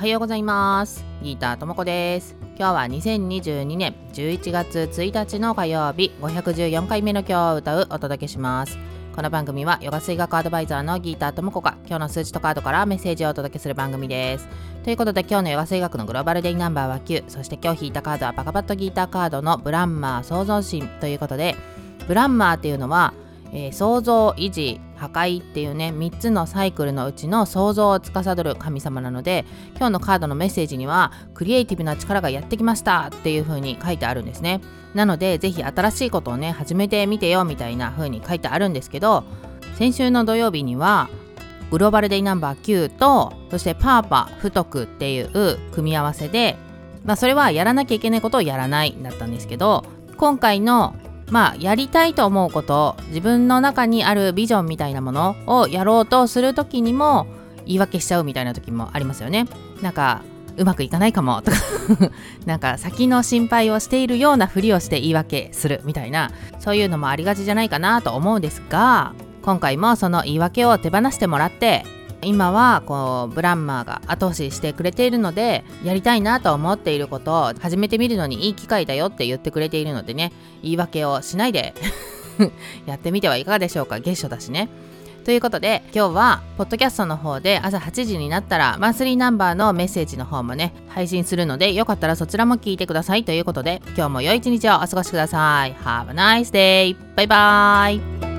はようございます。ギーターともこです。今日は2022年11月1日の火曜日514回目の今日を歌うお届けします。この番組はヨガ水学アドバイザーのギーターともこが今日の数値とカードからメッセージをお届けする番組です。ということで今日のヨガ水学のグローバルデイナンバーは9そして今日引いたカードはパカパットギーターカードのブランマー創造心ということでブランマーっていうのはえー、創造維持破壊っていうね3つのサイクルのうちの創造を司る神様なので今日のカードのメッセージにはクリエイティブな力がやってきましたっていう風に書いてあるんですね。なので是非新しいことをね始めてみてよみたいな風に書いてあるんですけど先週の土曜日にはグローバルデイナンバー9とそしてパーパ太くっていう組み合わせでまあそれはやらなきゃいけないことをやらないだったんですけど今回のまあやりたいと思うこと自分の中にあるビジョンみたいなものをやろうとする時にも言い訳しちゃうみたいな時もありますよね。なんかうまくいかないかもとか。なんか先の心配をしているようなふりをして言い訳するみたいな。そういうのもありがちじゃないかなと思うんですが今回もその言い訳を手放してもらって今はこうブランマーが後押ししてくれているのでやりたいなと思っていることを始めてみるのにいい機会だよって言ってくれているのでね言い訳をしないで やってみてはいかがでしょうか。月初だしね。ということで今日はポッドキャストの方で朝8時になったらマンスリーナンバーのメッセージの方もね配信するのでよかったらそちらも聞いてくださいということで今日も良い一日をお過ごしください。Have a nice day! バイバーイ。